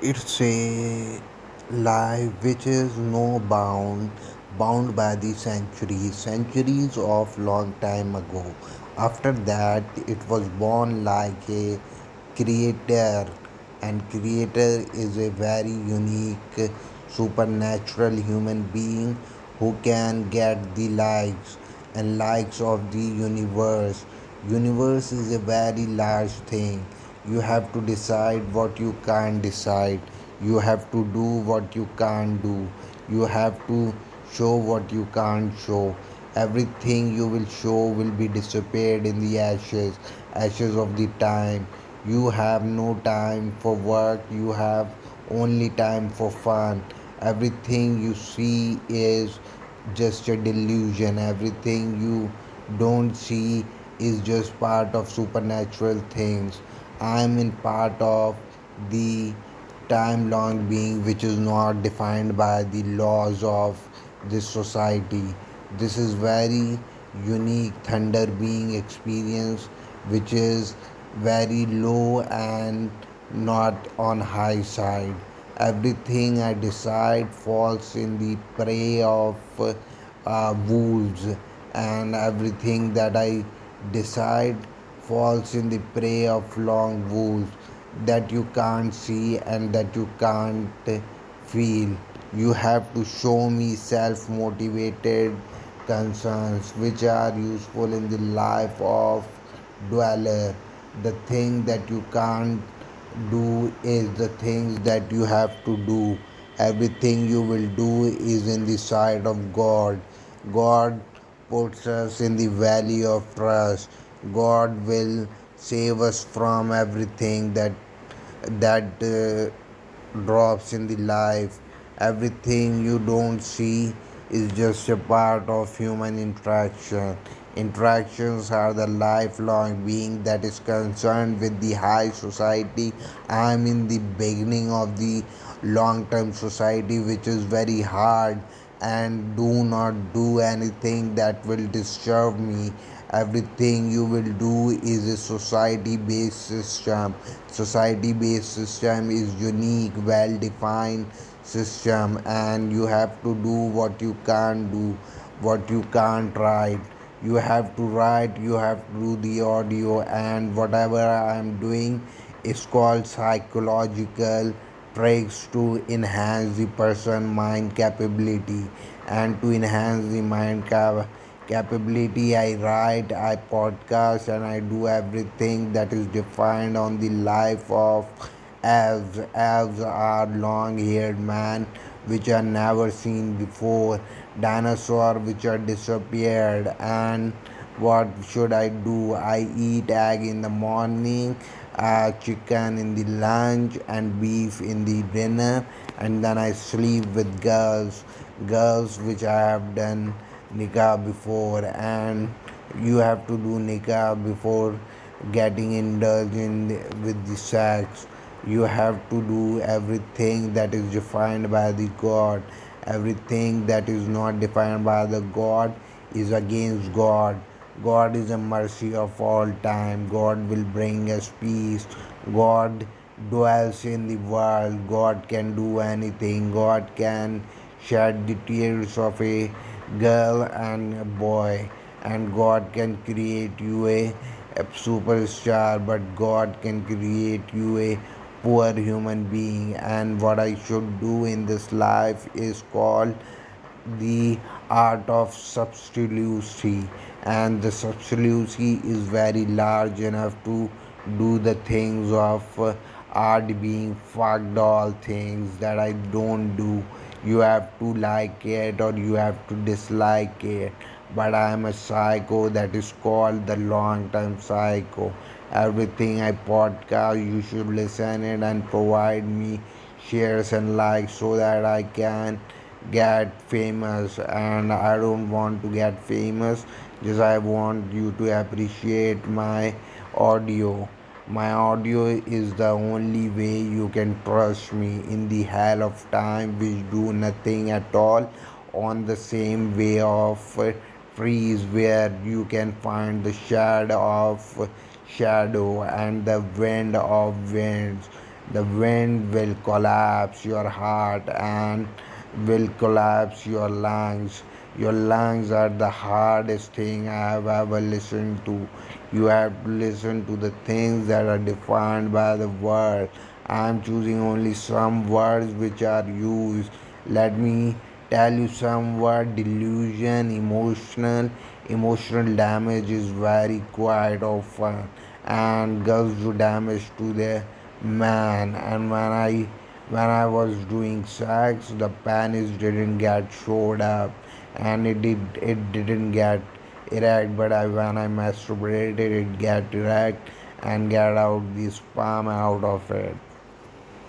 It's a life which is no bound, bound by the centuries, centuries of long time ago. After that, it was born like a creator, and creator is a very unique, supernatural human being who can get the likes and likes of the universe. Universe is a very large thing you have to decide what you can't decide. You have to do what you can't do. You have to show what you can't show. Everything you will show will be disappeared in the ashes ashes of the time. You have no time for work. You have only time for fun. Everything you see is just a delusion. Everything you don't see is just part of supernatural things I'm in part of the time long being which is not defined by the laws of this society. This is very unique thunder being experience which is very low and not on high side. Everything I decide falls in the prey of uh, wolves and everything that I decide falls in the prey of long wolves that you can't see and that you can't feel. You have to show me self motivated concerns which are useful in the life of dweller. The thing that you can't do is the things that you have to do. Everything you will do is in the sight of God. God puts us in the valley of trust. God will save us from everything that that uh, drops in the life. Everything you don't see is just a part of human interaction. Interactions are the lifelong being that is concerned with the high society. I am in the beginning of the long term society, which is very hard and do not do anything that will disturb me. Everything you will do is a society based system. Society based system is unique well defined system and you have to do what you can't do what you can't write. You have to write you have to do the audio and whatever i am doing is called psychological tricks to enhance the person mind capability. And to enhance the mind cap- capability i write i podcast and i do everything that is defined on the life of elves elves are long haired man which are never seen before. Dinosaur which are disappeared. And what should i do? I eat egg in the morning uh, chicken in the lunch and beef in the dinner and then i sleep with girls girls which i have done nikah before and you have to do nikah before getting indulged in the, with the sex. You have to do everything that is defined by the god. Everything that is not defined by the god is against god god is a mercy of all time. God will bring us peace. God dwells in the world. God can do anything. God can shed the tears of a girl and a boy. And god can create you a, a superstar but god can create you a poor human being. And what i should do in this life is called the art of substitution and the substitution is very large enough to do the things of uh, art being fucked all things that i don't do. You have to like it or you have to dislike it. But i am a psycho that is called the long term psycho. Everything i podcast you should listen it and provide me shares and likes so that i can get famous and i don't want to get famous just i want you to appreciate my audio. My audio is the only way you can trust me. In the hell of time which do nothing at all. On the same way of trees where you can find the shadow of shadow and the wind of winds. The wind will collapse your heart and will collapse your lungs. Your lungs are the hardest thing i have ever listened to. You have to listen to the things that are defined by the word. I am choosing only some words which are used. Let me tell you some word. Delusion emotional emotional damage is very quite often. And girls do damage to their man. And when i when i was doing sex the penis didn't get showed up and it did it didn't get erect but I, when i masturbated it get erect and get out the sperm out of it